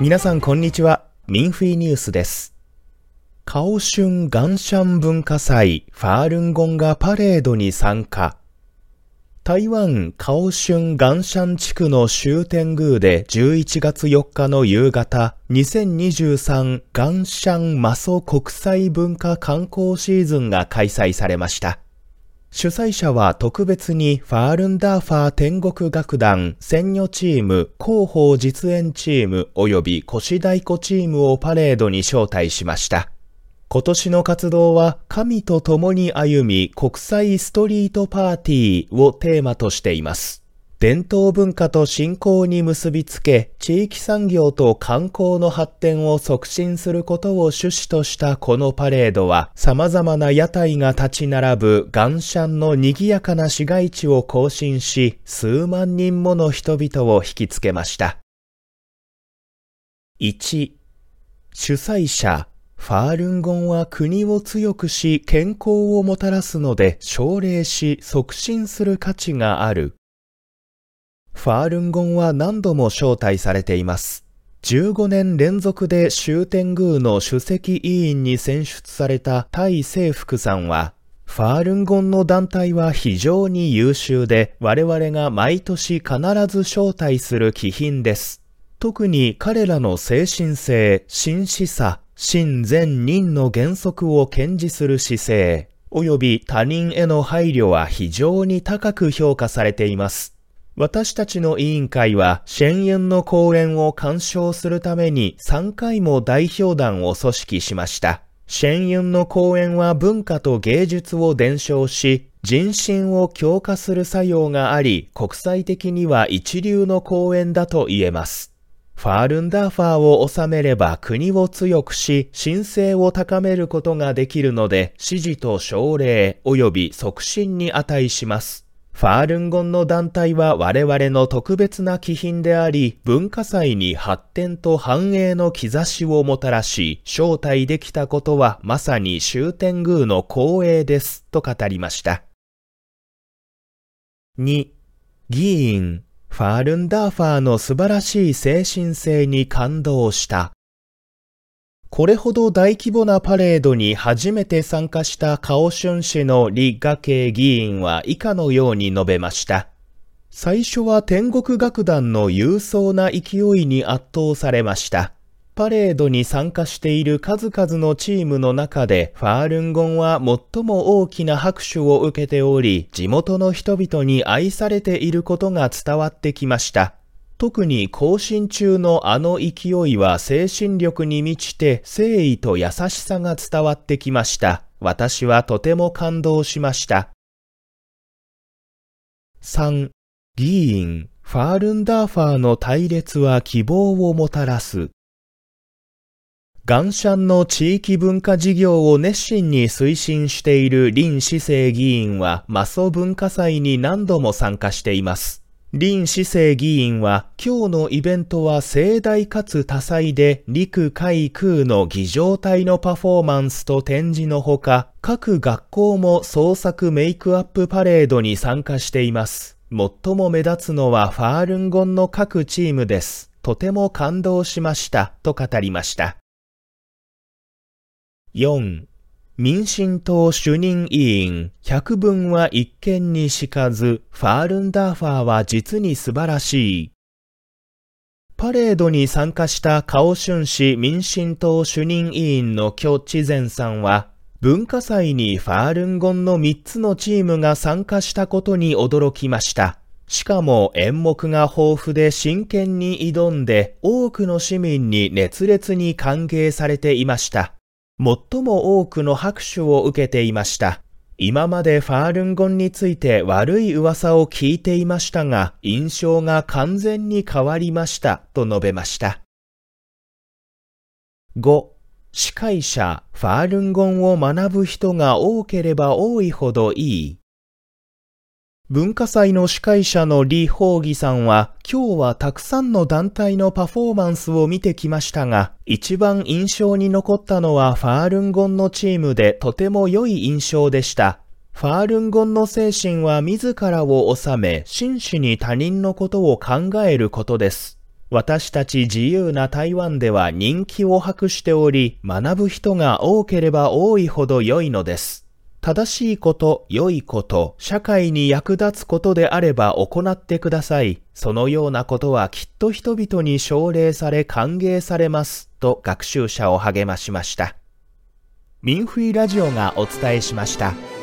皆さんこんにちは。ミンフィニュースです。カオシュンガンシャン文化祭ファールンゴンがパレードに参加。台湾カオシュンガンシャン地区の終天宮で11月4日の夕方、2023ガンシャンマソ国際文化観光シーズンが開催されました。主催者は特別にファールンダーファー天国楽団、専用チーム、広報実演チーム及び腰太鼓チームをパレードに招待しました。今年の活動は神と共に歩み国際ストリートパーティーをテーマとしています。伝統文化と信仰に結びつけ、地域産業と観光の発展を促進することを趣旨としたこのパレードは、様々な屋台が立ち並ぶガンシャンの賑やかな市街地を行進し、数万人もの人々を引きつけました。1、主催者、ファールンゴンは国を強くし健康をもたらすので奨励し促進する価値がある。ファールンゴンは何度も招待されています。15年連続で終天宮の主席委員に選出されたタ聖福さんは、ファールンゴンの団体は非常に優秀で我々が毎年必ず招待する気品です。特に彼らの精神性、真摯さ、真善人の原則を堅持する姿勢、及び他人への配慮は非常に高く評価されています。私たちの委員会は、シェンユンの公演を鑑賞するために3回も代表団を組織しました。シェンユンの公演は文化と芸術を伝承し、人心を強化する作用があり、国際的には一流の公演だと言えます。ファールンダーファーを収めれば国を強くし、神聖を高めることができるので、支持と奨励及び促進に値します。ファールンゴンの団体は我々の特別な気品であり、文化祭に発展と繁栄の兆しをもたらし、招待できたことはまさに終天宮の光栄です、と語りました。2、議員、ファールンダーファーの素晴らしい精神性に感動した。これほど大規模なパレードに初めて参加したカオシュン市の李雅慶議員は以下のように述べました。最初は天国楽団の勇壮な勢いに圧倒されました。パレードに参加している数々のチームの中でファールンゴンは最も大きな拍手を受けており、地元の人々に愛されていることが伝わってきました。特に行進中のあの勢いは精神力に満ちて誠意と優しさが伝わってきました。私はとても感動しました。3. 議員、ファールンダーファーの隊列は希望をもたらす。ガンシャンの地域文化事業を熱心に推進している林志成議員はマソ文化祭に何度も参加しています。林志成議員は今日のイベントは盛大かつ多彩で陸海空の儀仗隊のパフォーマンスと展示のほか各学校も創作メイクアップパレードに参加しています。最も目立つのはファールンゴンの各チームです。とても感動しましたと語りました。4. 民進党主任委員、百分は一見にしかず、ファールンダーファーは実に素晴らしい。パレードに参加したカオシュン市民進党主任委員の許知前さんは、文化祭にファールンゴンの3つのチームが参加したことに驚きました。しかも演目が豊富で真剣に挑んで多くの市民に熱烈に歓迎されていました。最も多くの拍手を受けていました。今までファールンゴンについて悪い噂を聞いていましたが、印象が完全に変わりました、と述べました。5. 司会者、ファールンゴンを学ぶ人が多ければ多いほどいい。文化祭の司会者の李宝義さんは、今日はたくさんの団体のパフォーマンスを見てきましたが、一番印象に残ったのはファールンゴンのチームでとても良い印象でした。ファールンゴンの精神は自らを治め、真摯に他人のことを考えることです。私たち自由な台湾では人気を博しており、学ぶ人が多ければ多いほど良いのです。正しいこと、良いこと、社会に役立つことであれば行ってください。そのようなことはきっと人々に奨励され歓迎されます。と学習者を励ましました。ミンフィラジオがお伝えしました。